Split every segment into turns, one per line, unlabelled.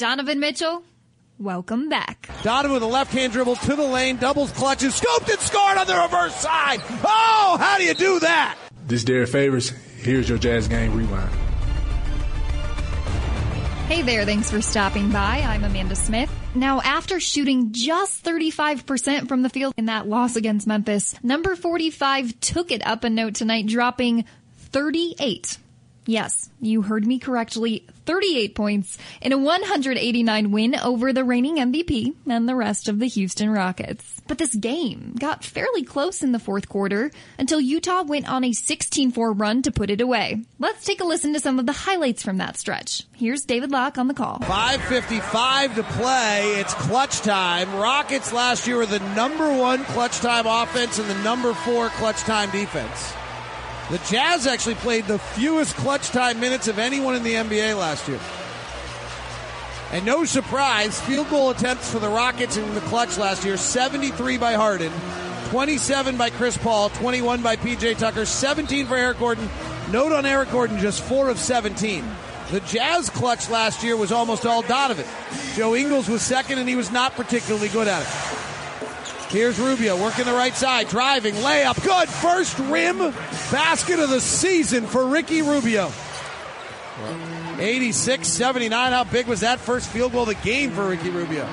Donovan Mitchell, welcome back.
Donovan with a left hand dribble to the lane, doubles clutches, scooped and scored on the reverse side. Oh, how do you do that?
This Derrick Favors. Here's your Jazz Game Rewind.
Hey there, thanks for stopping by. I'm Amanda Smith. Now, after shooting just 35% from the field in that loss against Memphis, number 45 took it up a note tonight, dropping 38 Yes, you heard me correctly. 38 points in a 189 win over the reigning MVP and the rest of the Houston Rockets. But this game got fairly close in the fourth quarter until Utah went on a 16-4 run to put it away. Let's take a listen to some of the highlights from that stretch. Here's David Locke on the call.
5.55 to play. It's clutch time. Rockets last year were the number one clutch time offense and the number four clutch time defense. The Jazz actually played the fewest clutch time minutes of anyone in the NBA last year. And no surprise, field goal attempts for the Rockets in the clutch last year 73 by Harden, 27 by Chris Paul, 21 by PJ Tucker, 17 for Eric Gordon. Note on Eric Gordon, just 4 of 17. The Jazz clutch last year was almost all Donovan. Joe Ingles was second, and he was not particularly good at it. Here's Rubio working the right side, driving, layup, good. First rim basket of the season for Ricky Rubio. 86 79. How big was that first field goal of the game for Ricky Rubio?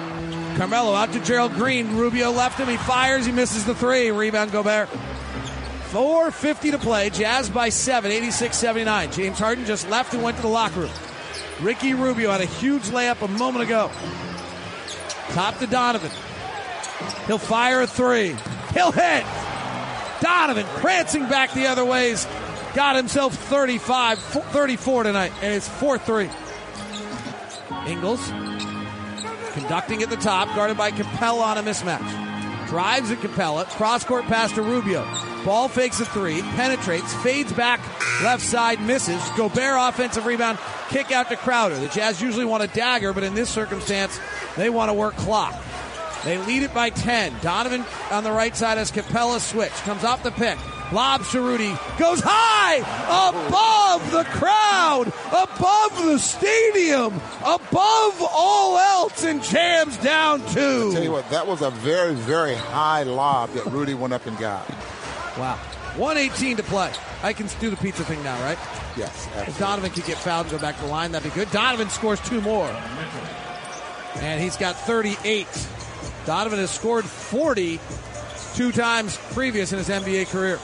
Carmelo out to Gerald Green. Rubio left him. He fires. He misses the three. Rebound Gobert. 4.50 to play. Jazz by 7, 86 79. James Harden just left and went to the locker room. Ricky Rubio had a huge layup a moment ago. Top to Donovan. He'll fire a three. He'll hit. Donovan prancing back the other ways. Got himself 35, 34 tonight, and it's 4 3. Ingles conducting at the top, guarded by Capela on a mismatch. Drives at Capela, cross court pass to Rubio. Ball fakes a three, penetrates, fades back, left side, misses. Gobert offensive rebound, kick out to Crowder. The Jazz usually want a dagger, but in this circumstance, they want to work clock. They lead it by 10. Donovan on the right side as Capela switch. Comes off the pick. Lobs to Rudy. Goes high above the crowd, above the stadium, above all else, and jams down two.
I tell you what, that was a very, very high lob that Rudy went up and got.
Wow. 118 to play. I can do the pizza thing now, right?
Yes. Absolutely.
If Donovan could get fouled and go back to the line, that'd be good. Donovan scores two more. And he's got 38. Donovan has scored 40 two times previous in his NBA career.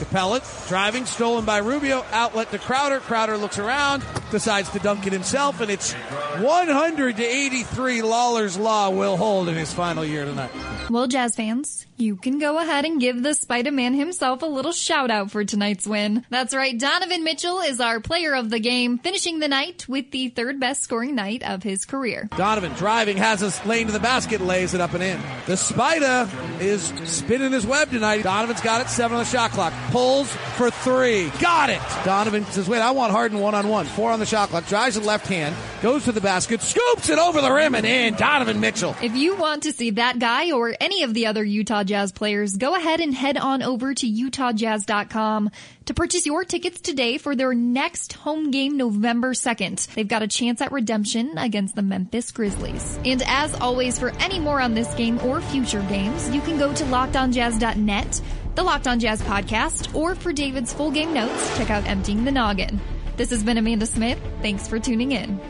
Capela driving, stolen by Rubio, outlet to Crowder. Crowder looks around, decides to dunk it himself, and it's 100 to 83. Lawler's Law will hold in his final year tonight.
Well, Jazz fans, you can go ahead and give the Spider Man himself a little shout out for tonight's win. That's right, Donovan Mitchell is our player of the game, finishing the night with the third best scoring night of his career.
Donovan driving, has us lane to the basket, lays it up and in. The Spider is spinning his web tonight. Donovan's got it, seven on the shot clock. Pulls for three. Got it! Donovan says, wait, I want Harden one on one. Four on the shot clock. Drives the left hand, goes to the basket, scoops it over the rim and in. Donovan Mitchell.
If you want to see that guy or any of the other Utah Jazz players, go ahead and head on over to UtahJazz.com to purchase your tickets today for their next home game November 2nd. They've got a chance at redemption against the Memphis Grizzlies. And as always, for any more on this game or future games, you can go to LockedOnJazz.net, the Locked On Jazz podcast, or for David's full game notes, check out Emptying the Noggin. This has been Amanda Smith. Thanks for tuning in.